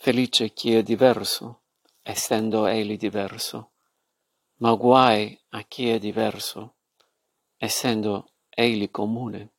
Felice chi è diverso, essendo egli diverso, ma guai a chi è diverso, essendo egli comune.